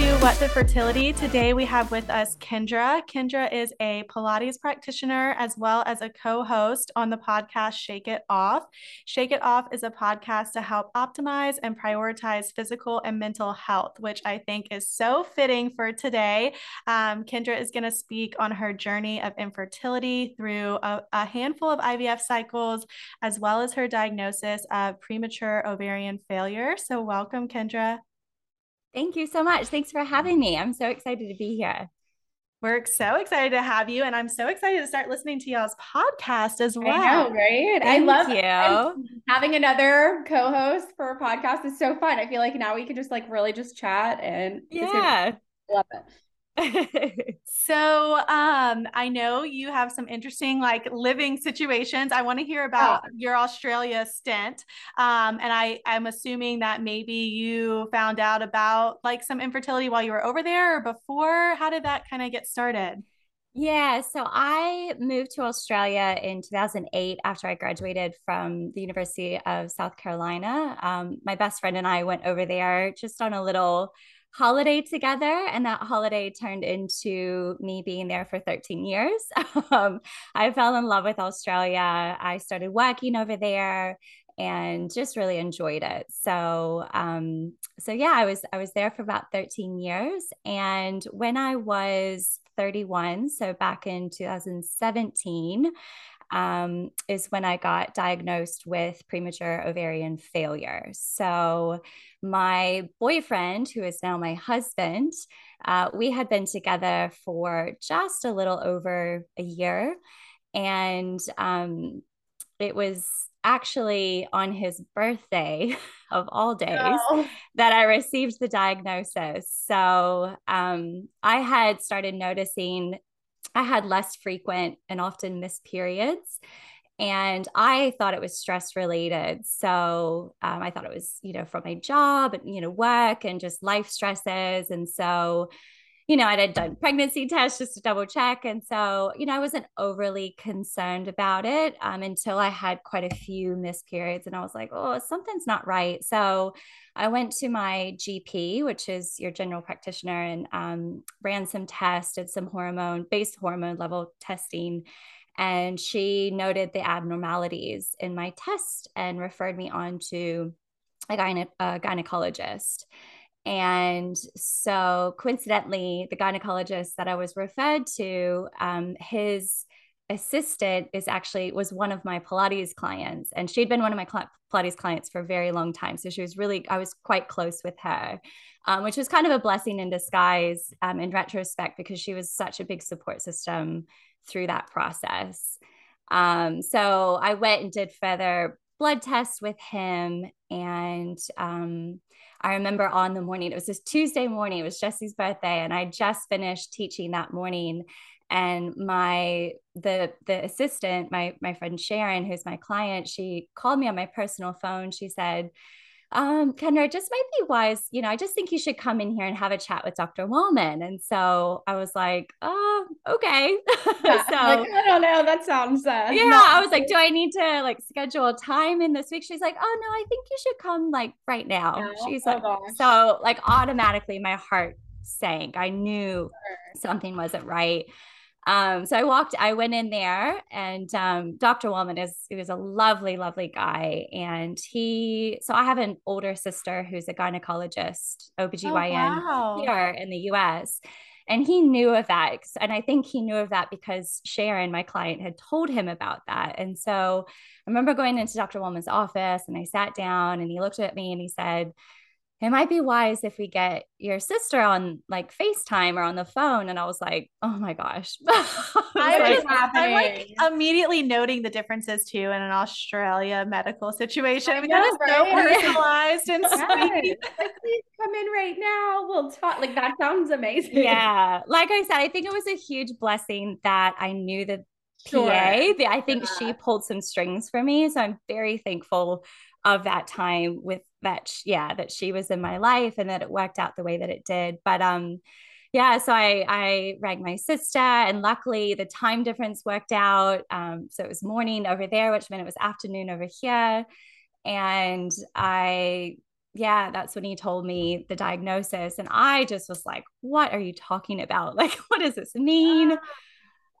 to What the Fertility. Today we have with us Kendra. Kendra is a Pilates practitioner as well as a co host on the podcast Shake It Off. Shake It Off is a podcast to help optimize and prioritize physical and mental health, which I think is so fitting for today. Um, Kendra is going to speak on her journey of infertility through a, a handful of IVF cycles, as well as her diagnosis of premature ovarian failure. So, welcome, Kendra. Thank you so much. Thanks for having me. I'm so excited to be here. We're so excited to have you, and I'm so excited to start listening to y'all's podcast as well. I know, right? Thank I love you. having another co-host for a podcast is so fun. I feel like now we can just like really just chat and yeah, I love it. so um I know you have some interesting like living situations. I want to hear about yeah. your Australia stint. Um and I I'm assuming that maybe you found out about like some infertility while you were over there or before. How did that kind of get started? Yeah, so I moved to Australia in 2008 after I graduated from the University of South Carolina. Um, my best friend and I went over there just on a little holiday together and that holiday turned into me being there for 13 years. Um, i fell in love with australia. I started working over there and just really enjoyed it. So um, so yeah i was i was there for about 13 years. And when i was 31 so back in 2017 um, is when I got diagnosed with premature ovarian failure. So, my boyfriend, who is now my husband, uh, we had been together for just a little over a year. And um, it was actually on his birthday of all days oh. that I received the diagnosis. So um, I had started noticing I had less frequent and often missed periods. And I thought it was stress related. So um, I thought it was, you know, from my job and, you know, work and just life stresses. And so, you know, I had done pregnancy tests just to double check. And so, you know, I wasn't overly concerned about it um, until I had quite a few missed periods. And I was like, oh, something's not right. So I went to my GP, which is your general practitioner, and um, ran some tests, did some hormone based hormone level testing. And she noted the abnormalities in my test and referred me on to a, gyne- a gynecologist. And so, coincidentally, the gynecologist that I was referred to, um, his assistant is actually was one of my Pilates clients, and she'd been one of my Pilates clients for a very long time. So she was really, I was quite close with her, um, which was kind of a blessing in disguise um, in retrospect because she was such a big support system through that process. Um, so I went and did further blood tests with him, and um, I remember on the morning, it was this Tuesday morning, it was Jesse's birthday, and I just finished teaching that morning. And my the the assistant my my friend sharon who's my client she called me on my personal phone. She said um, Kendra, it just might be wise, you know, I just think you should come in here and have a chat with Dr. Wallman. And so I was like, oh, okay. Yeah, so like, I don't know. That sounds uh, yeah. I was like, do I need to like schedule a time in this week? She's like, oh no, I think you should come like right now. Yeah. She's oh, like, gosh. so like automatically my heart sank. I knew sure. something wasn't right. Um, so I walked, I went in there and um, Dr. Wallman is, he was a lovely, lovely guy. And he, so I have an older sister who's a gynecologist, OBGYN oh, wow. here in the US. And he knew of that. And I think he knew of that because Sharon, my client, had told him about that. And so I remember going into Dr. Wallman's office and I sat down and he looked at me and he said, it might be wise if we get your sister on like FaceTime or on the phone. And I was like, oh my gosh. I was, I'm like immediately noting the differences too in an Australia medical situation. I mean, know, that is right? so personalized and sweet. Please come in right now. We'll talk. Like that sounds amazing. Yeah. Like I said, I think it was a huge blessing that I knew that sure. PA. I think yeah. she pulled some strings for me. So I'm very thankful of that time with that yeah that she was in my life and that it worked out the way that it did but um yeah so i i rang my sister and luckily the time difference worked out um so it was morning over there which meant it was afternoon over here and i yeah, that's when he told me the diagnosis. And I just was like, what are you talking about? Like, what does this mean?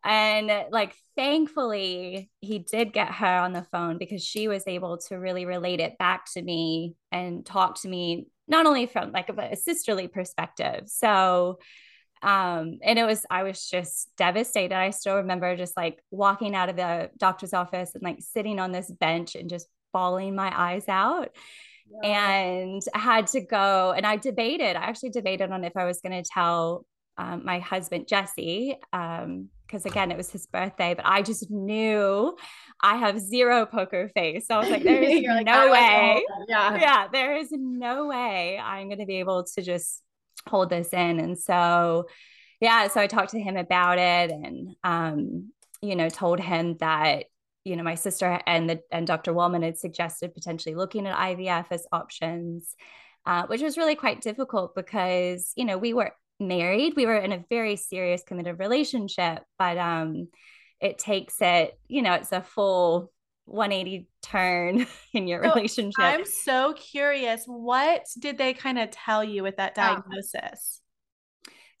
And like, thankfully, he did get her on the phone because she was able to really relate it back to me and talk to me, not only from like a sisterly perspective. So, um, and it was, I was just devastated. I still remember just like walking out of the doctor's office and like sitting on this bench and just bawling my eyes out. Yeah. And I had to go and I debated, I actually debated on if I was going to tell um, my husband, Jesse, um, because again, it was his birthday, but I just knew I have zero poker face. So I was like, there is like, no way. Yeah. Yeah. There is no way I'm going to be able to just hold this in. And so, yeah. So I talked to him about it and, um, you know, told him that, you know, my sister and the, and Dr. Wellman had suggested potentially looking at IVF as options. Uh, which was really quite difficult because you know we were married. We were in a very serious committed relationship, but um it takes it, you know, it's a full 180 turn in your so relationship. I'm so curious. What did they kind of tell you with that diagnosis?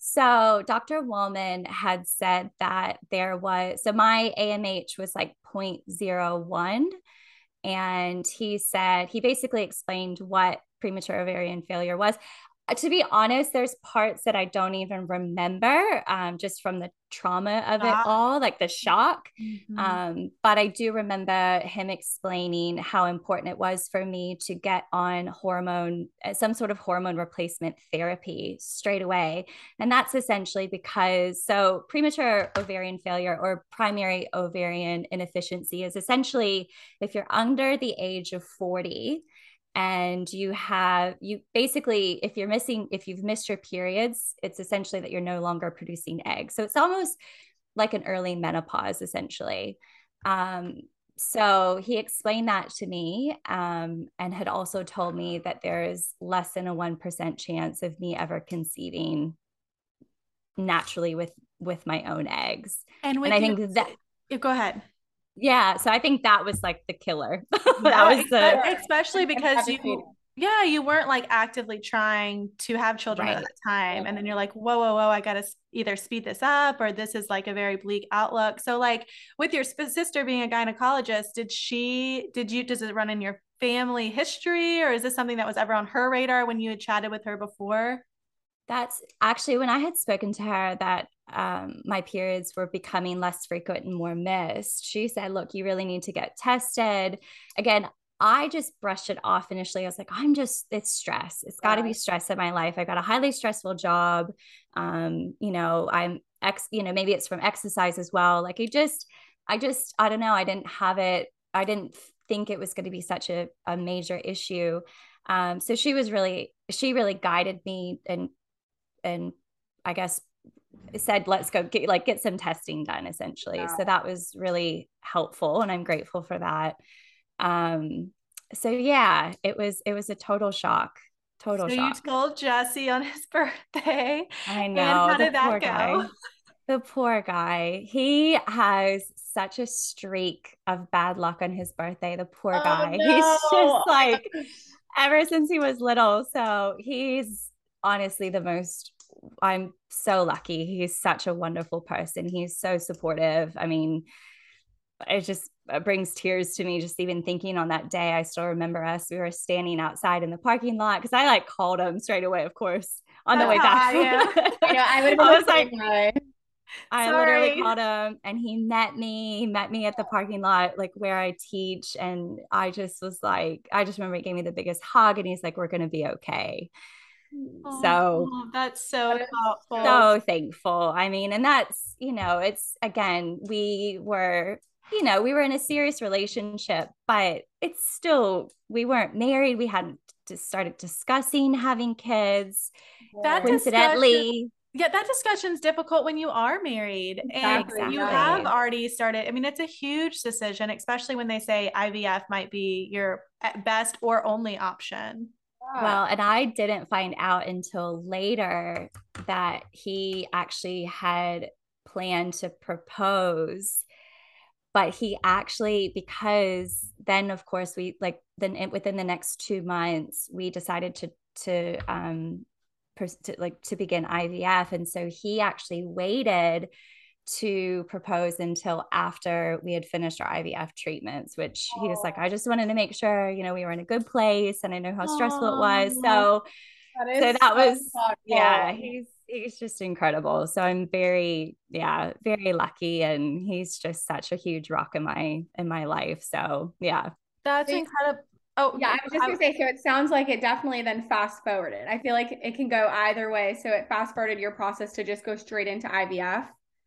So, Dr. Wellman had said that there was, so my AMH was like 0.01. And he said, he basically explained what premature ovarian failure was to be honest, there's parts that I don't even remember um, just from the trauma of it all, like the shock. Mm-hmm. Um, but I do remember him explaining how important it was for me to get on hormone, uh, some sort of hormone replacement therapy straight away. And that's essentially because so premature ovarian failure or primary ovarian insufficiency is essentially if you're under the age of 40 and you have you basically if you're missing if you've missed your periods it's essentially that you're no longer producing eggs. So it's almost like an early menopause essentially. Um, so he explained that to me um, and had also told me that there's less than a 1% chance of me ever conceiving naturally with with my own eggs. And, and i think that go ahead yeah so i think that was like the killer. That was the especially because you yeah you weren't like actively trying to have children right. at that time and then you're like whoa whoa whoa i gotta either speed this up or this is like a very bleak outlook. So like with your sister being a gynecologist did she did you does it run in your family history or is this something that was ever on her radar when you had chatted with her before? That's actually when I had spoken to her that um, my periods were becoming less frequent and more missed. She said, Look, you really need to get tested. Again, I just brushed it off initially. I was like, I'm just, it's stress. It's got to be stress in my life. I've got a highly stressful job. Um, you know, I'm ex, you know, maybe it's from exercise as well. Like, I just, I just, I don't know. I didn't have it. I didn't think it was going to be such a, a major issue. Um, so she was really, she really guided me and and I guess said let's go get like get some testing done essentially yeah. so that was really helpful and i'm grateful for that um so yeah it was it was a total shock total shock. so shock you told jesse on his birthday i know and how did that go guy. the poor guy he has such a streak of bad luck on his birthday the poor oh, guy no. he's just like ever since he was little so he's honestly the most I'm so lucky. He's such a wonderful person. He's so supportive. I mean, it just it brings tears to me just even thinking on that day. I still remember us. We were standing outside in the parking lot because I like called him straight away, of course, on the way uh-huh, back. Yeah. I know. I, I was like. I Sorry. literally called him and he met me, he met me at the parking lot, like where I teach. And I just was like, I just remember he gave me the biggest hug and he's like, we're going to be okay. Oh, so that's so thoughtful. So thankful. I mean, and that's, you know, it's again, we were, you know, we were in a serious relationship, but it's still, we weren't married. We hadn't just started discussing having kids. That coincidentally. Yeah, that discussion's difficult when you are married and exactly. you have already started. I mean, it's a huge decision, especially when they say IVF might be your eh, best or only option. Well, and I didn't find out until later that he actually had planned to propose but he actually because then of course we like then within the next two months we decided to to um to, like to begin IVF and so he actually waited to propose until after we had finished our IVF treatments, which he was like, I just wanted to make sure, you know, we were in a good place and I know how stressful it was. So, that so that so was, thoughtful. yeah, he's, he's just incredible. So I'm very, yeah, very lucky. And he's just such a huge rock in my, in my life. So yeah. That's incredible. Oh, yeah. I was just gonna say, so it sounds like it definitely then fast forwarded. I feel like it can go either way. So it fast forwarded your process to just go straight into IVF.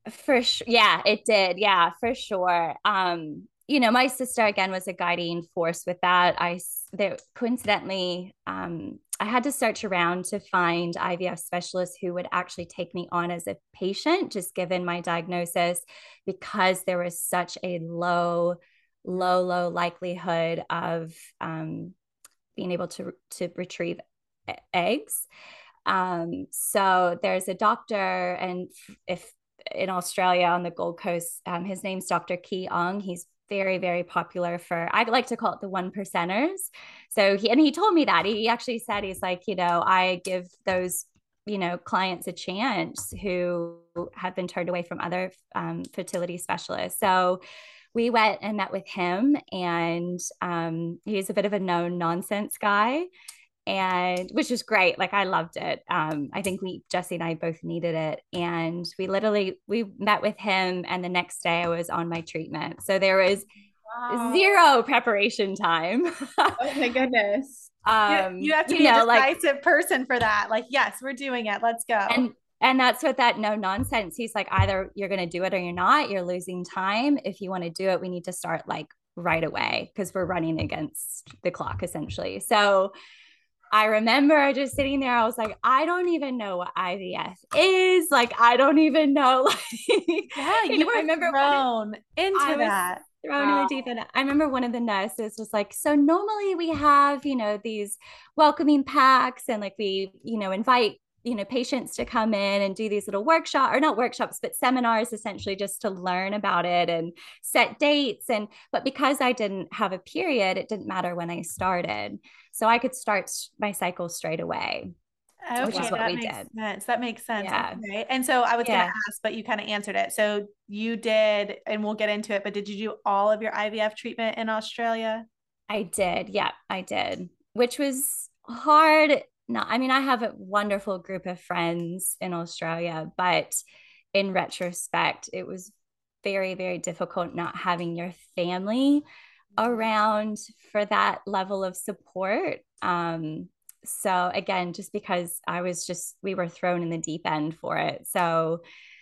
For sure. Yeah, it did. Yeah, for sure. Um, you know, my sister again was a guiding force with that. I there coincidentally, um, I had to search around to find IVF specialists who would actually take me on as a patient, just given my diagnosis, because there was such a low, low, low likelihood of um, being able to to retrieve eggs. Um, so there's a doctor, and if in Australia on the Gold Coast. Um, his name's Dr. Kee Ong. He's very, very popular for, I like to call it the one percenters. So he, and he told me that he actually said, he's like, you know, I give those, you know, clients a chance who have been turned away from other um, fertility specialists. So we went and met with him and um, he's a bit of a known nonsense guy and which was great like i loved it. Um i think we jesse and i both needed it and we literally we met with him and the next day i was on my treatment. So there was wow. zero preparation time. Oh my goodness. Um you, you have to be know, a decisive like, person for that. Like yes we're doing it. Let's go. And and that's what that no nonsense he's like either you're going to do it or you're not. You're losing time. If you want to do it we need to start like right away because we're running against the clock essentially. So I remember just sitting there. I was like, I don't even know what IVF is. Like, I don't even know. yeah, you, you were remember thrown into that. Thrown wow. in the deep end. I remember one of the nurses was like, "So normally we have, you know, these welcoming packs, and like we, you know, invite you know patients to come in and do these little workshop or not workshops but seminars essentially just to learn about it and set dates and but because i didn't have a period it didn't matter when i started so I could start my cycle straight away. Okay, which is what we did. Sense. That makes sense. Yeah. Okay. And so I was yeah. going to ask, but you kind of answered it. So you did, and we'll get into it, but did you do all of your IVF treatment in Australia? I did. Yeah, I did, which was hard. No, I mean, I have a wonderful group of friends in Australia, but in retrospect, it was very, very difficult not having your family around for that level of support. Um, so again, just because I was just we were thrown in the deep end for it. So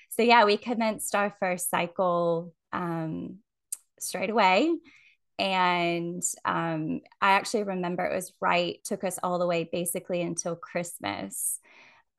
so yeah, we commenced our first cycle um, straight away. And um, I actually remember it was right, took us all the way basically until Christmas.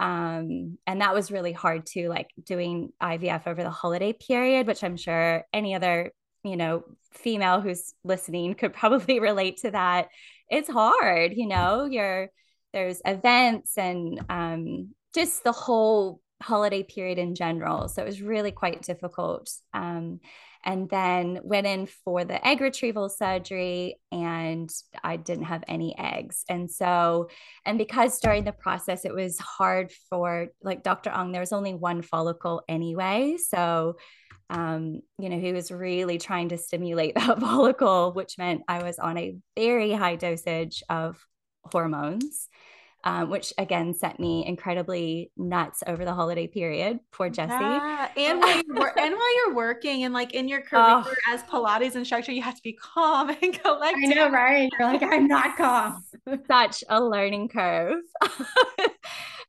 Um, and that was really hard too, like doing IVF over the holiday period, which I'm sure any other you know, female who's listening could probably relate to that. It's hard, you know, you're there's events and um, just the whole holiday period in general. So it was really quite difficult. Um, and then went in for the egg retrieval surgery and I didn't have any eggs. And so, and because during the process it was hard for like Dr. Ong, there was only one follicle anyway. So um, you know, he was really trying to stimulate that follicle, which meant I was on a very high dosage of hormones. Um, which again sent me incredibly nuts over the holiday period. Poor Jesse. Yeah. And while you're, and while you're working and like in your career oh. as Pilates instructor, you have to be calm and collected. I know, right? You're like, I'm not calm. Such a learning curve.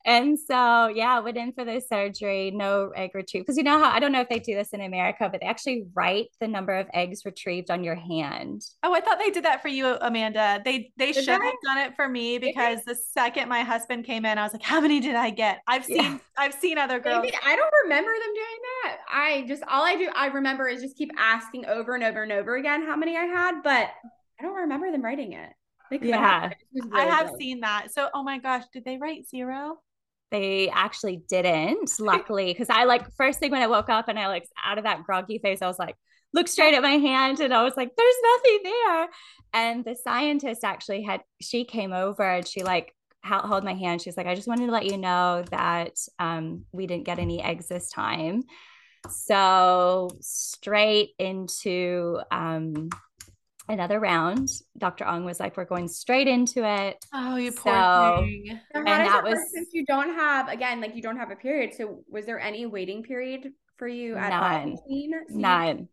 And so yeah, went in for the surgery, no egg retrieve. Because you know how I don't know if they do this in America, but they actually write the number of eggs retrieved on your hand. Oh, I thought they did that for you, Amanda. They they did should have done it for me because the second my husband came in, I was like, How many did I get? I've seen yeah. I've seen other girls. Maybe, I don't remember them doing that. I just all I do I remember is just keep asking over and over and over again how many I had, but I don't remember them writing it. Yeah, really I have good. seen that. So, oh my gosh, did they write zero? They actually didn't luckily because i like first thing when i woke up and i like out of that groggy face i was like look straight at my hand and I was like, there's nothing there. And the scientist actually had, she came over and she like held my hand. She's like, I just wanted to let you know that um, we didn't get any eggs this time. So straight into um, another round. Dr. Ong was like, "We're going straight into it." Oh, you poor so, thing. and that was since you don't have again, like you don't have a period. So was there any waiting period for you at none? None.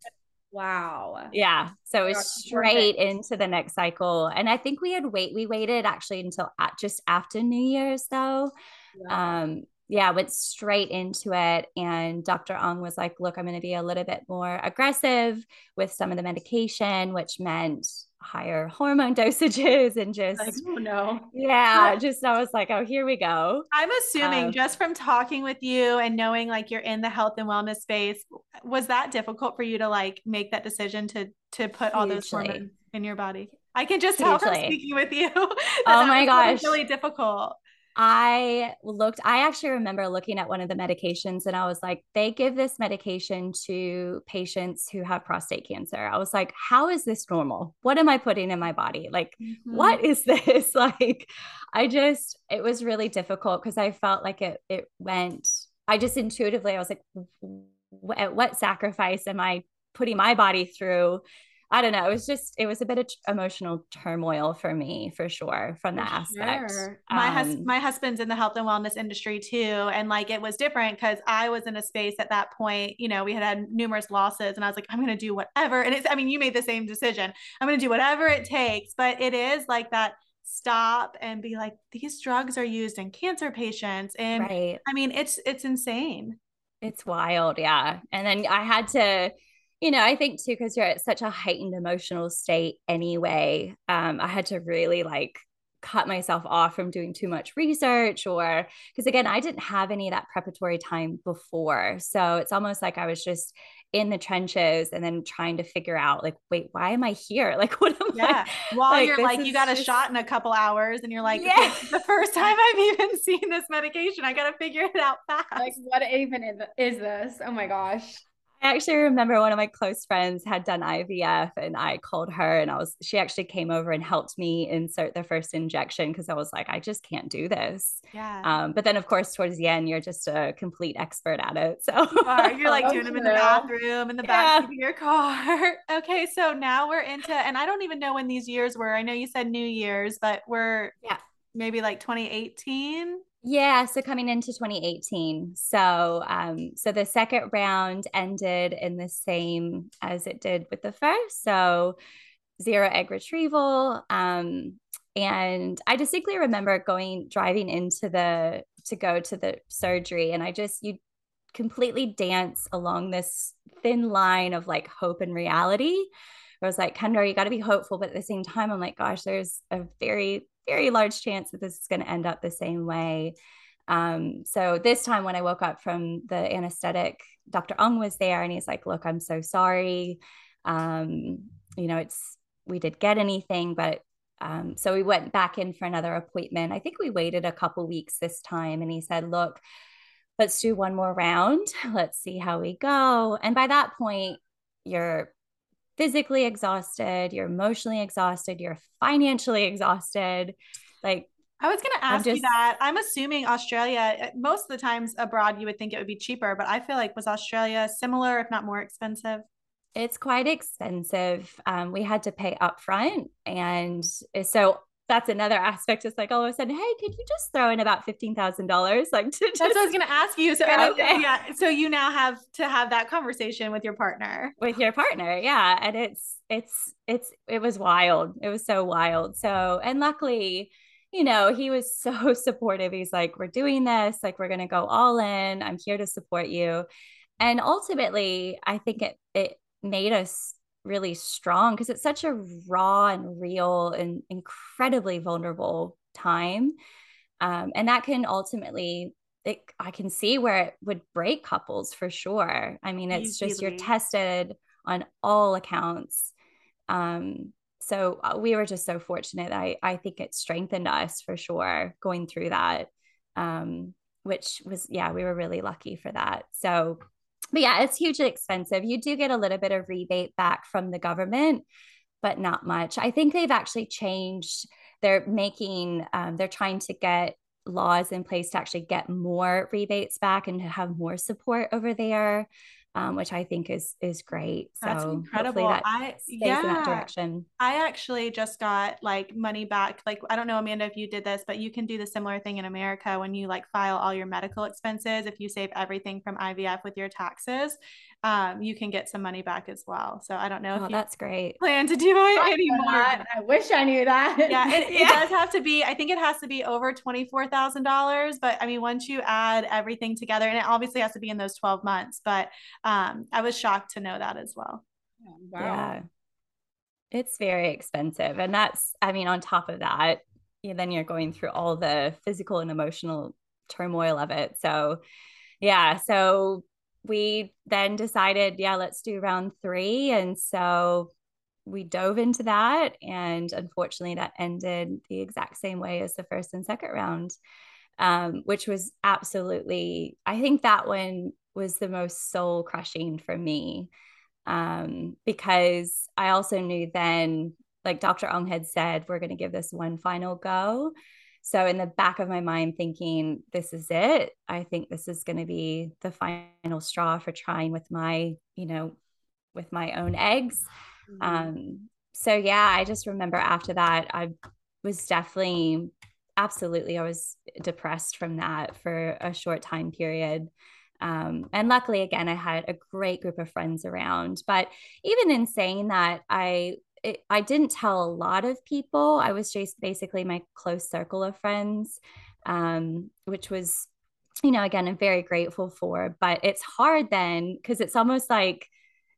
Wow. Yeah. So it was straight into the next cycle. And I think we had wait, we waited actually until at, just after New Year's though. Yeah. Um, yeah, went straight into it. And Dr. Ong was like, look, I'm going to be a little bit more aggressive with some of the medication, which meant higher hormone dosages and just like, oh no. Yeah just i was like oh here we go. I'm assuming um, just from talking with you and knowing like you're in the health and wellness space was that difficult for you to like make that decision to to put all those hormones in your body? I can just tell from speaking with you oh my gosh. really difficult I looked, I actually remember looking at one of the medications and I was like, they give this medication to patients who have prostate cancer. I was like, how is this normal? What am I putting in my body? Like, mm-hmm. what is this? like, I just, it was really difficult because I felt like it, it went, I just intuitively, I was like, what, what sacrifice am I putting my body through I don't know. It was just, it was a bit of emotional turmoil for me, for sure, from that aspect. Sure. My, um, hus- my husband's in the health and wellness industry too. And like it was different because I was in a space at that point, you know, we had had numerous losses and I was like, I'm going to do whatever. And it's, I mean, you made the same decision. I'm going to do whatever it takes. But it is like that stop and be like, these drugs are used in cancer patients. And right. I mean, it's, it's insane. It's wild. Yeah. And then I had to, you know, I think too, because you're at such a heightened emotional state anyway, um, I had to really like cut myself off from doing too much research or because again, I didn't have any of that preparatory time before. So it's almost like I was just in the trenches and then trying to figure out like, wait, why am I here? Like, what am yeah. I? While like, you're like, you got just... a shot in a couple hours and you're like, yeah. the first time I've even seen this medication, I got to figure it out fast. Like, what even is this? Oh my gosh. I actually remember one of my close friends had done IVF and I called her and I was she actually came over and helped me insert the first injection because I was like I just can't do this. Yeah. Um, but then of course towards the end you're just a complete expert at it. So you are. You're like doing them in the bathroom in the back yeah. of your car. okay, so now we're into and I don't even know when these years were. I know you said New Year's, but we're yeah maybe like 2018 yeah, so coming into 2018. So um so the second round ended in the same as it did with the first. So zero egg retrieval um and I distinctly remember going driving into the to go to the surgery and I just you completely dance along this thin line of like hope and reality. I was like, Kendra, you got to be hopeful, but at the same time, I'm like, gosh, there's a very very large chance that this is going to end up the same way. Um, so this time when I woke up from the anesthetic, Dr. Ong was there and he's like, look, I'm so sorry. Um, you know, it's, we did get anything, but um, so we went back in for another appointment. I think we waited a couple weeks this time and he said, look, let's do one more round. Let's see how we go. And by that point, you're physically exhausted, you're emotionally exhausted, you're financially exhausted. Like, I was going to ask just, you that. I'm assuming Australia, eh, most of the times abroad, you would think it would be cheaper, but I feel like was Australia similar, if not more expensive? It's quite expensive. Um, we had to pay upfront. And eh, so that's another aspect. It's like all of a sudden, hey, could you just throw in about fifteen thousand dollars? Like that's what I was going to ask you. So okay. yeah, so you now have to have that conversation with your partner. With your partner, yeah, and it's it's it's it was wild. It was so wild. So and luckily, you know, he was so supportive. He's like, we're doing this. Like we're going to go all in. I'm here to support you. And ultimately, I think it it made us really strong because it's such a raw and real and incredibly vulnerable time. Um, and that can ultimately, it, I can see where it would break couples for sure. I mean, it's Easily. just you're tested on all accounts. Um, so uh, we were just so fortunate. I, I think it strengthened us for sure going through that, um, which was, yeah, we were really lucky for that. So but yeah, it's hugely expensive. You do get a little bit of rebate back from the government, but not much. I think they've actually changed. They're making, um, they're trying to get laws in place to actually get more rebates back and to have more support over there um, which I think is is great. That's so incredible. That I yeah, in that direction. I actually just got like money back. Like I don't know, Amanda, if you did this, but you can do the similar thing in America when you like file all your medical expenses. If you save everything from IVF with your taxes, um, you can get some money back as well. So I don't know oh, if that's great. Plan to do it anymore. I wish I knew that. Yeah, it, yeah. it does have to be. I think it has to be over twenty four thousand dollars. But I mean, once you add everything together, and it obviously has to be in those twelve months. But um, I was shocked to know that as well. Oh, wow. Yeah. It's very expensive. And that's, I mean, on top of that, you, then you're going through all the physical and emotional turmoil of it. So, yeah. So we then decided, yeah, let's do round three. And so we dove into that. And unfortunately, that ended the exact same way as the first and second round, um, which was absolutely, I think that one was the most soul crushing for me um, because I also knew then, like Dr. Ong had said, we're going to give this one final go. So, in the back of my mind, thinking, this is it. I think this is going to be the final straw for trying with my, you know, with my own eggs. Mm-hmm. Um, so, yeah, I just remember after that, I was definitely, absolutely, I was depressed from that for a short time period. Um, and luckily, again, I had a great group of friends around. But even in saying that, I it, I didn't tell a lot of people. I was just basically my close circle of friends, um, which was, you know, again, I'm very grateful for. But it's hard then because it's almost like,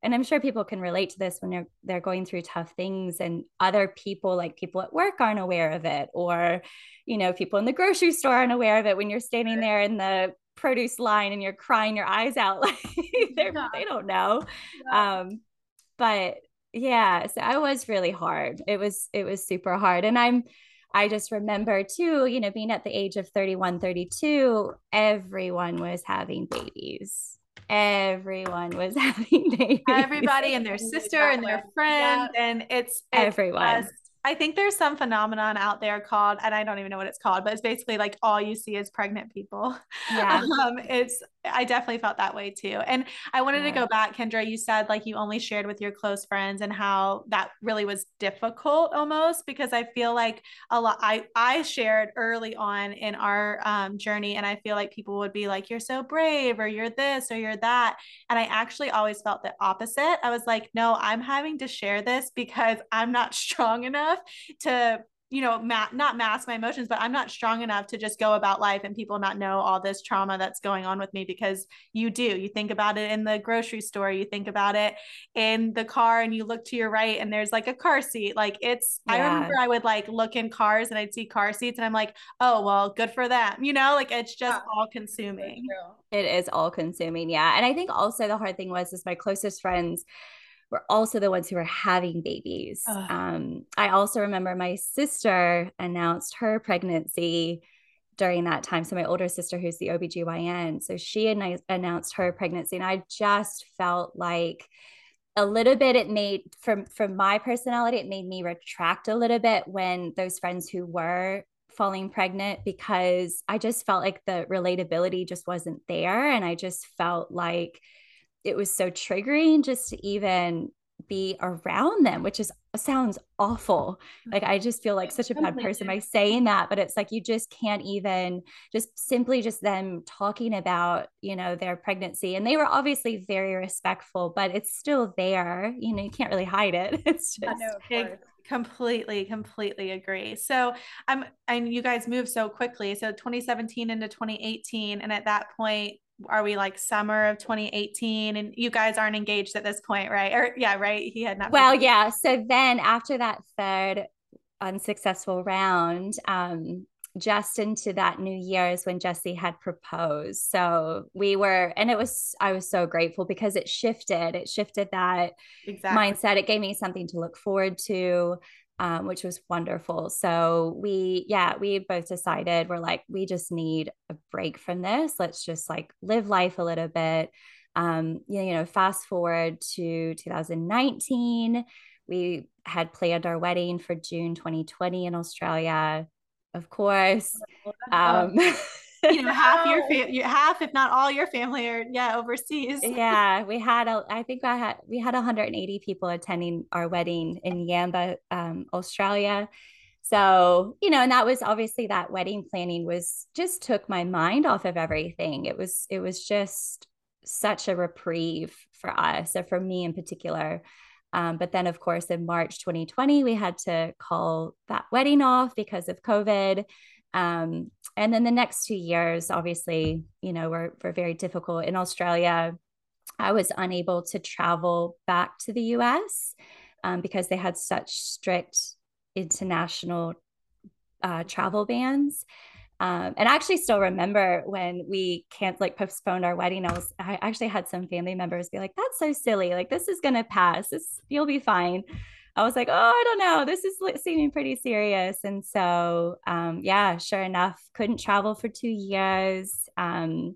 and I'm sure people can relate to this when they're they're going through tough things, and other people, like people at work, aren't aware of it, or, you know, people in the grocery store aren't aware of it when you're standing there in the produce line and you're crying your eyes out like yeah. they don't know yeah. um but yeah so i was really hard it was it was super hard and i'm i just remember too you know being at the age of 31 32 everyone was having babies everyone was having babies everybody and their sister and their friend yeah. and it's, it's everyone just, I think there's some phenomenon out there called, and I don't even know what it's called, but it's basically like all you see is pregnant people. Yeah. um, it's, I definitely felt that way too. And I wanted yeah. to go back, Kendra, you said like you only shared with your close friends and how that really was difficult almost because I feel like a lot, I, I shared early on in our um, journey and I feel like people would be like, you're so brave or you're this or you're that. And I actually always felt the opposite. I was like, no, I'm having to share this because I'm not strong enough enough to you know, ma- not mask my emotions, but I'm not strong enough to just go about life and people not know all this trauma that's going on with me because you do. You think about it in the grocery store, you think about it in the car, and you look to your right and there's like a car seat. Like it's, yeah. I remember I would like look in cars and I'd see car seats and I'm like, oh, well, good for them. You know, like it's just yeah. all consuming. It is all consuming. Yeah. And I think also the hard thing was, is my closest friends were also the ones who were having babies. Um, I also remember my sister announced her pregnancy during that time. So my older sister, who's the OBGYN, so she announced her pregnancy. And I just felt like a little bit it made from from my personality, it made me retract a little bit when those friends who were falling pregnant because I just felt like the relatability just wasn't there. And I just felt like it was so triggering just to even be around them, which is sounds awful. Like I just feel like such a bad person by saying that, but it's like you just can't even just simply just them talking about, you know, their pregnancy. And they were obviously very respectful, but it's still there. You know, you can't really hide it. It's just know, completely completely agree so i'm and you guys move so quickly so 2017 into 2018 and at that point are we like summer of 2018 and you guys aren't engaged at this point right or yeah right he had not well yeah so then after that third unsuccessful round um just into that new year is when Jesse had proposed. So we were, and it was, I was so grateful because it shifted. It shifted that exactly. mindset. It gave me something to look forward to um, which was wonderful. So we, yeah, we both decided we're like, we just need a break from this. Let's just like live life a little bit. Um, you know, fast forward to 2019, we had planned our wedding for June 2020 in Australia, of course. Um, you know, half your fa- half, if not all your family are yeah overseas. yeah, we had a, I think I had we had 180 people attending our wedding in Yamba, um, Australia. So, you know, and that was obviously that wedding planning was just took my mind off of everything. It was, it was just such a reprieve for us, or for me in particular. Um, but then, of course, in March 2020, we had to call that wedding off because of COVID. Um, and then the next two years, obviously, you know, were, were very difficult. In Australia, I was unable to travel back to the US um, because they had such strict international uh, travel bans. Um, and I actually still remember when we can't like postponed our wedding. I was I actually had some family members be like, "That's so silly. Like this is gonna pass. This you'll be fine." I was like, "Oh, I don't know. This is seeming pretty serious." And so, um, yeah, sure enough, couldn't travel for two years. Um,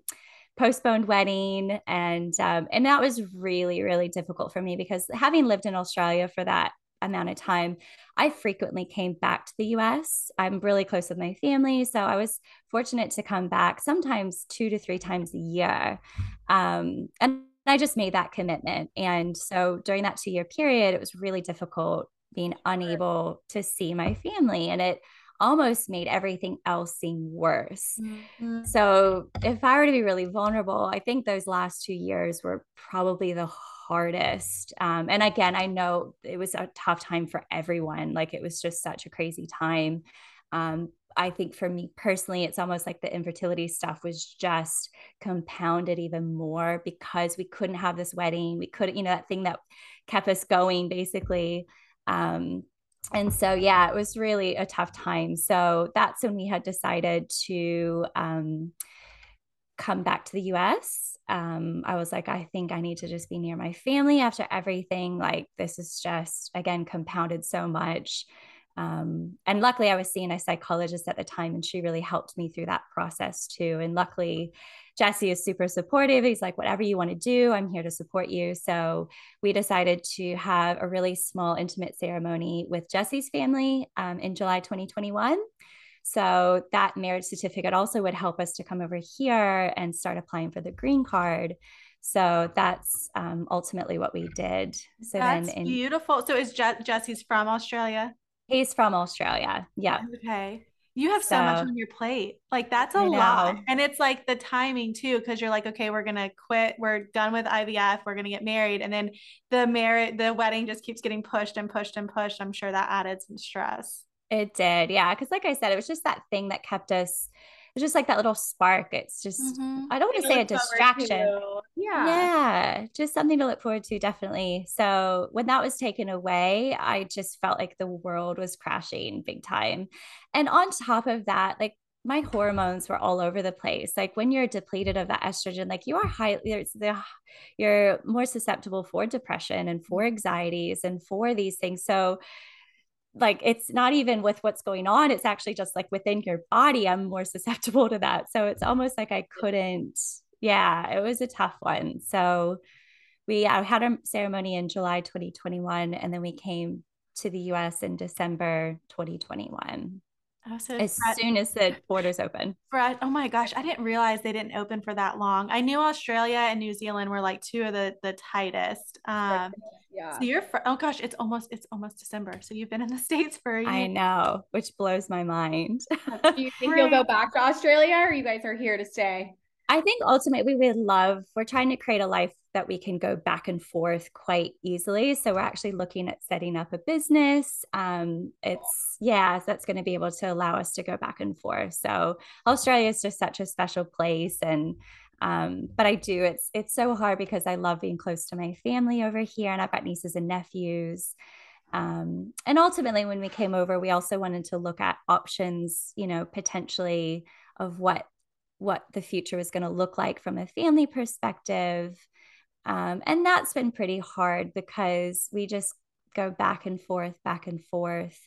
postponed wedding and um, and that was really really difficult for me because having lived in Australia for that amount of time, I frequently came back to the US. I'm really close with my family. So I was fortunate to come back sometimes two to three times a year. Um, and I just made that commitment. And so during that two year period, it was really difficult being unable to see my family. And it almost made everything else seem worse. Mm-hmm. So if I were to be really vulnerable, I think those last two years were probably the hardest. Um, and again, I know it was a tough time for everyone. Like it was just such a crazy time. Um, I think for me personally, it's almost like the infertility stuff was just compounded even more because we couldn't have this wedding. We couldn't, you know, that thing that kept us going basically. Um, and so, yeah, it was really a tough time. So that's when we had decided to um, come back to the US um, I was like, I think I need to just be near my family after everything. Like, this is just, again, compounded so much. Um, and luckily, I was seeing a psychologist at the time, and she really helped me through that process too. And luckily, Jesse is super supportive. He's like, whatever you want to do, I'm here to support you. So we decided to have a really small, intimate ceremony with Jesse's family um, in July 2021. So that marriage certificate also would help us to come over here and start applying for the green card. So that's um, ultimately what we did. So that's then, in, beautiful. So is Je- Jesse's from Australia? He's from Australia. Yeah. Okay. You have so, so much on your plate. Like that's a lot. And it's like the timing too, because you're like, okay, we're gonna quit. We're done with IVF. We're gonna get married. And then the marriage, the wedding just keeps getting pushed and pushed and pushed. I'm sure that added some stress. It did. Yeah. Cause like I said, it was just that thing that kept us, it's just like that little spark. It's just, mm-hmm. I don't want to say a distraction. Yeah. Yeah. Just something to look forward to, definitely. So when that was taken away, I just felt like the world was crashing big time. And on top of that, like my hormones were all over the place. Like when you're depleted of that estrogen, like you are high, you're more susceptible for depression and for mm-hmm. anxieties and for these things. So like it's not even with what's going on it's actually just like within your body i'm more susceptible to that. So it's almost like i couldn't yeah it was a tough one. So we uh, had a ceremony in july 2021 and then we came to the us in december 2021 Oh, so as soon as the borders open. oh my gosh, I didn't realize they didn't open for that long. I knew Australia and New Zealand were like two of the the tightest. Um, yeah. So you're fr- oh gosh, it's almost it's almost December. So you've been in the states for a year. I know, which blows my mind. Do you think you'll go back to Australia, or you guys are here to stay? I think ultimately we love, we're trying to create a life that we can go back and forth quite easily. So we're actually looking at setting up a business. Um, it's, yeah, that's going to be able to allow us to go back and forth. So Australia is just such a special place. And, um, but I do, it's, it's so hard because I love being close to my family over here and I've got nieces and nephews. Um, and ultimately, when we came over, we also wanted to look at options, you know, potentially of what what the future was going to look like from a family perspective. Um, and that's been pretty hard because we just go back and forth, back and forth.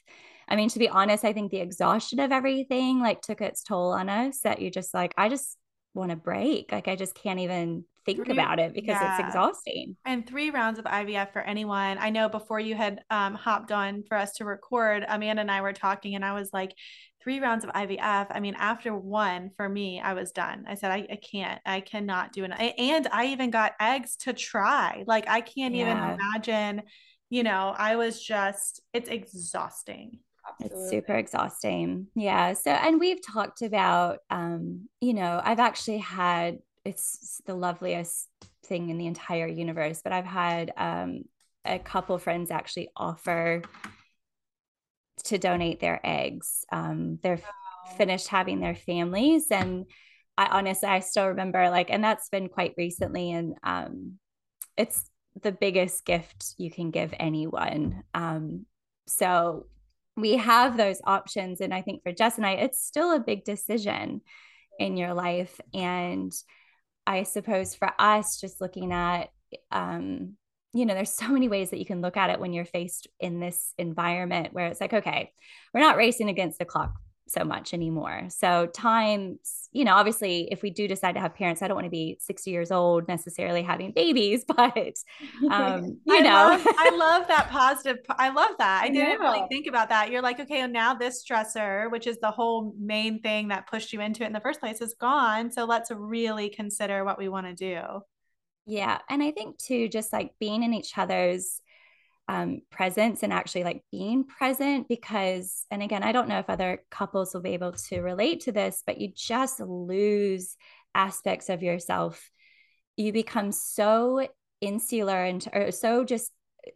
I mean, to be honest, I think the exhaustion of everything like took its toll on us that you just like, I just want to break. Like, I just can't even think three, about it because yeah. it's exhausting. And three rounds of IVF for anyone. I know before you had um, hopped on for us to record, Amanda and I were talking, and I was like, three rounds of IVF. I mean, after one for me, I was done. I said, I, I can't, I cannot do it. And I even got eggs to try. Like, I can't yeah. even imagine, you know, I was just, it's exhausting. Absolutely. It's super exhausting. Yeah. So, and we've talked about, um, you know, I've actually had, it's the loveliest thing in the entire universe, but I've had um, a couple friends actually offer to donate their eggs. Um, they're wow. finished having their families. And I honestly, I still remember like, and that's been quite recently. And um, it's the biggest gift you can give anyone. Um, so we have those options. And I think for Jess and I, it's still a big decision in your life. And I suppose for us, just looking at um, you know, there's so many ways that you can look at it when you're faced in this environment where it's like, okay, we're not racing against the clock so much anymore. So time, you know, obviously if we do decide to have parents, I don't want to be 60 years old necessarily having babies, but um, you I know. Love, I love that positive. I love that. I didn't yeah. really think about that. You're like, okay, now this stressor, which is the whole main thing that pushed you into it in the first place, is gone. So let's really consider what we want to do. Yeah. And I think too, just like being in each other's um, presence and actually like being present because, and again, I don't know if other couples will be able to relate to this, but you just lose aspects of yourself. You become so insular and or so just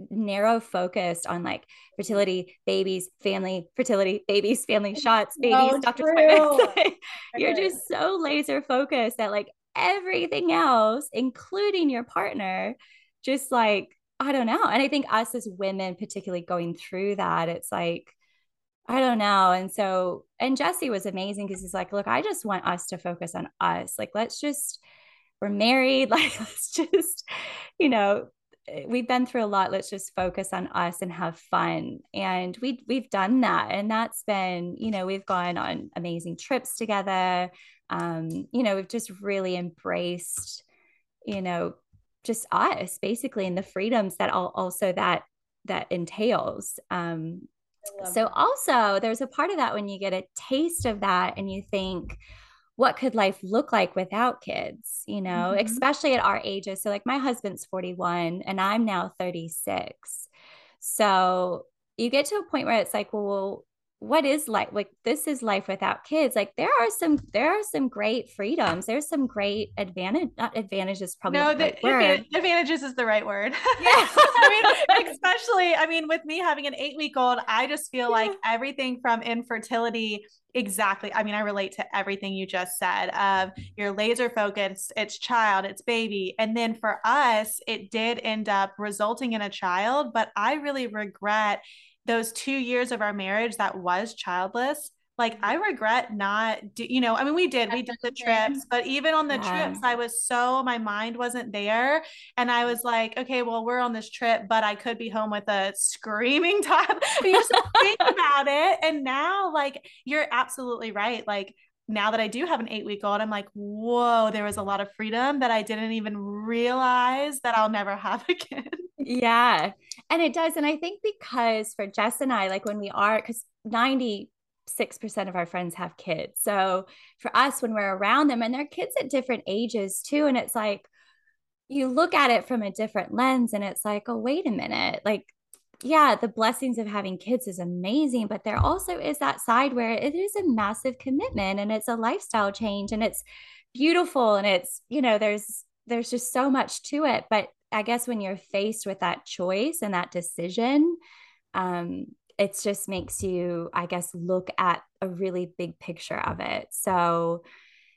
narrow focused on like fertility, babies, family, fertility, babies, family shots, babies, so doctor's appointments. You're just so laser focused that like everything else, including your partner, just like, I don't know. And I think us as women, particularly going through that, it's like, I don't know. And so, and Jesse was amazing because he's like, look, I just want us to focus on us. Like, let's just, we're married. Like, let's just, you know, we've been through a lot. Let's just focus on us and have fun. And we we've done that. And that's been, you know, we've gone on amazing trips together um, you know, we've just really embraced, you know, just us basically and the freedoms that all, also that that entails. Um, so that. also there's a part of that when you get a taste of that and you think, what could life look like without kids you know mm-hmm. especially at our ages so like my husband's 41 and i'm now 36 so you get to a point where it's like well what is life like this is life without kids like there are some there are some great freedoms there's some great advantage not advantages probably no the, the advantages is the right word. Yeah. I mean especially i mean with me having an eight week old i just feel yeah. like everything from infertility exactly i mean i relate to everything you just said of you're laser focused it's child it's baby and then for us it did end up resulting in a child but i really regret those two years of our marriage that was childless like i regret not do, you know i mean we did we did the trips but even on the yeah. trips i was so my mind wasn't there and i was like okay well we're on this trip but i could be home with a screaming toddler you just think about it and now like you're absolutely right like now that I do have an eight week old, I'm like, whoa, there was a lot of freedom that I didn't even realize that I'll never have again. Yeah. And it does. And I think because for Jess and I, like when we are, because 96% of our friends have kids. So for us, when we're around them and they're kids at different ages too, and it's like, you look at it from a different lens and it's like, oh, wait a minute. Like yeah, the blessings of having kids is amazing, but there also is that side where it is a massive commitment and it's a lifestyle change and it's beautiful and it's, you know, there's there's just so much to it, but I guess when you're faced with that choice and that decision, um it just makes you I guess look at a really big picture of it. So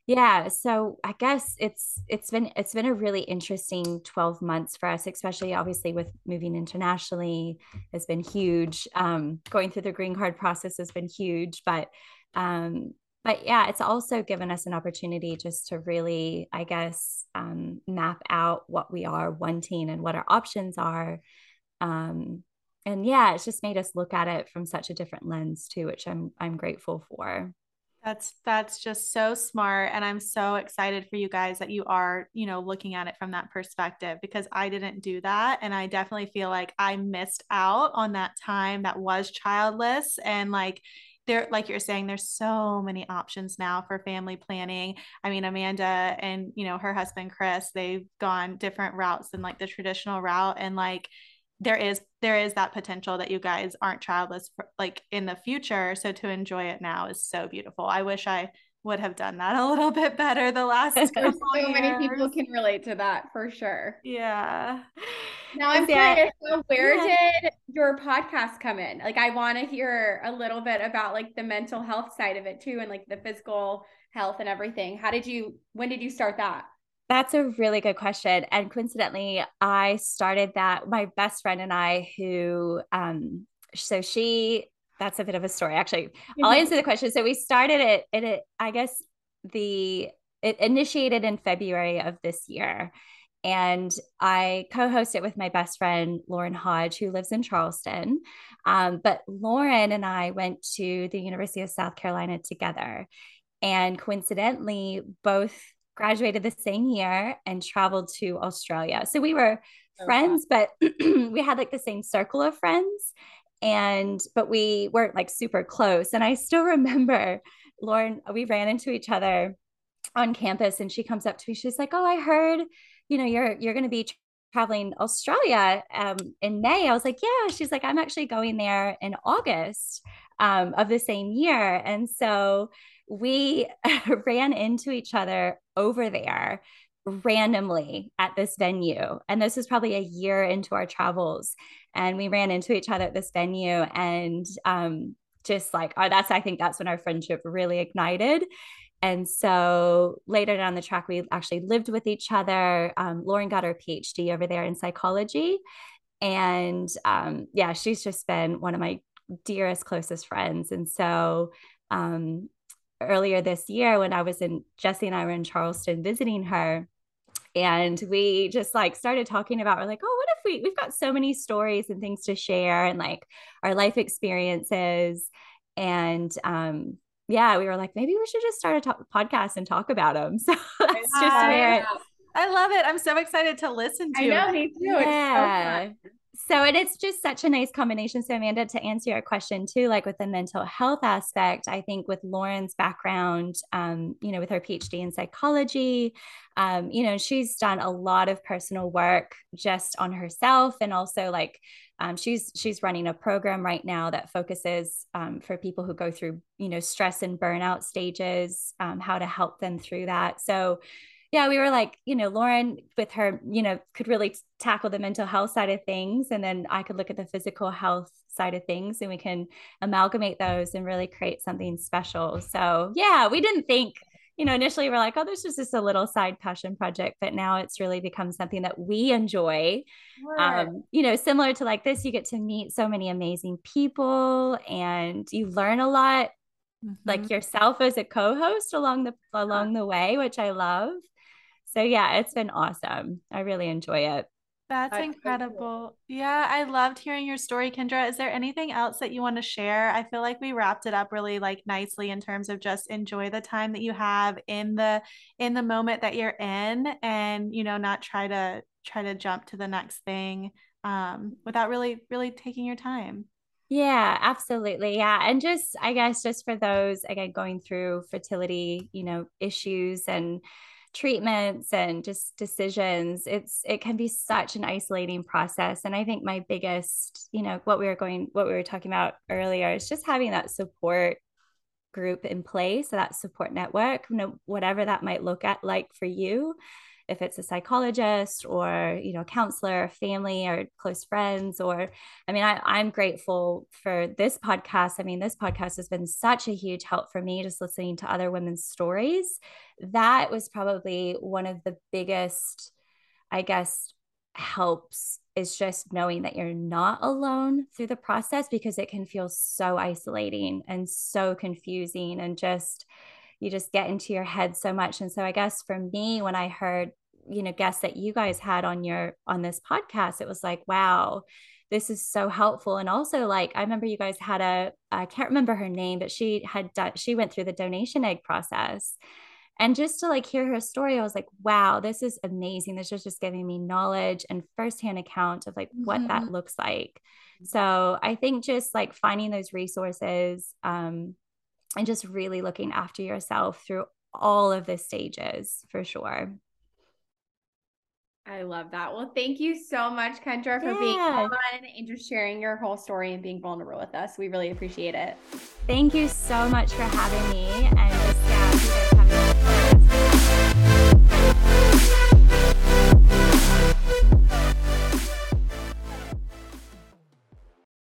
yeah so i guess it's it's been it's been a really interesting 12 months for us especially obviously with moving internationally has been huge um, going through the green card process has been huge but um, but yeah it's also given us an opportunity just to really i guess um, map out what we are wanting and what our options are. Um, and yeah it's just made us look at it from such a different lens too which i'm i'm grateful for. That's that's just so smart and I'm so excited for you guys that you are, you know, looking at it from that perspective because I didn't do that and I definitely feel like I missed out on that time that was childless and like there like you're saying there's so many options now for family planning. I mean amanda and you know her husband chris they've gone different routes than like the traditional route and like there is there is that potential that you guys aren't childless for, like in the future so to enjoy it now is so beautiful. I wish i would have done that a little bit better the last couple so years. many people can relate to that for sure. Yeah now i'm curious so where yeah. did your podcast come in like i want to hear a little bit about like the mental health side of it too and like the physical health and everything how did you when did you start that that's a really good question. And coincidentally, I started that, my best friend and I, who, um, so she, that's a bit of a story. Actually, mm-hmm. I'll answer the question. So we started it, it, it, I guess the, it initiated in February of this year. And I co host it with my best friend, Lauren Hodge, who lives in Charleston. Um, but Lauren and I went to the University of South Carolina together. And coincidentally, both graduated the same year and traveled to Australia. So we were oh, friends, but we had like the same circle of friends. And, but we weren't like super close. And I still remember Lauren, we ran into each other on campus and she comes up to me. She's like, Oh, I heard, you know, you're, you're going to be traveling Australia um, in May. I was like, Yeah. She's like, I'm actually going there in August um, of the same year. And so we ran into each other over there randomly at this venue. And this was probably a year into our travels. And we ran into each other at this venue and um, just like, oh, that's, I think that's when our friendship really ignited. And so later down the track, we actually lived with each other. Um, Lauren got her PhD over there in psychology. And um, yeah, she's just been one of my dearest, closest friends. And so um, earlier this year when I was in Jesse and I were in Charleston visiting her and we just like started talking about we're like oh what if we we've got so many stories and things to share and like our life experiences and um yeah we were like maybe we should just start a to- podcast and talk about them so that's just where I love it. I'm so excited to listen to. It. I know, me too. Yeah. So so it's just such a nice combination. So amanda to answer your question too like with the mental health aspect i think with lauren's background um, you know with her phd in psychology um, you know she's done a lot of personal work just on herself and also like um, she's she's running a program right now that focuses um, for people who go through you know stress and burnout stages um, how to help them through that. So yeah, we were like, you know, Lauren with her, you know, could really tackle the mental health side of things. And then I could look at the physical health side of things and we can amalgamate those and really create something special. So, yeah, we didn't think, you know, initially we're like, oh, this is just a little side passion project, but now it's really become something that we enjoy. Um, you know, similar to like this, you get to meet so many amazing people and you learn a lot Mm-hmm. like yourself as a co-host along the along the way which i love so yeah, it's been awesome. I really enjoy it. That's incredible. Yeah, I loved hearing your story, Kendra. Is there anything else that you want to share? I feel like we wrapped it up really like nicely in terms of just enjoy the time that you have in the in the moment that you're in and you know not try to try to jump to the next thing um without really really taking your time. Yeah, absolutely. Yeah. And just I guess just for those again going through fertility, you know, issues and treatments and just decisions it's it can be such an isolating process. And i think my biggest you know what we were going what we were talking about earlier is just having that support group in place so that support network you know whatever that might look at like for you if it's a psychologist or you know counselor family or close friends or i mean I, i'm grateful for this podcast. I mean this podcast has been such a huge help for me just listening to other women's stories. That was probably one of the biggest i guess helps is just knowing that you're not alone through the process because it can feel so isolating and so confusing and just you just get into your head so much. And so i guess for me when i heard you know guests that you guys had on your on this podcast it was like wow this is so helpful. And also, like, I remember you guys had a, I can't remember her name, but she had done, she went through the donation egg process. And just to like hear her story, I was like, wow, this is amazing. This is just giving me knowledge and firsthand account of like what mm-hmm. that looks like. So I think just like finding those resources um, and just really looking after yourself through all of the stages for sure. I love that. Well, thank you so much, Kendra, for yeah. being on and just sharing your whole story and being vulnerable with us. We really appreciate it. Thank you so much for having me. And just,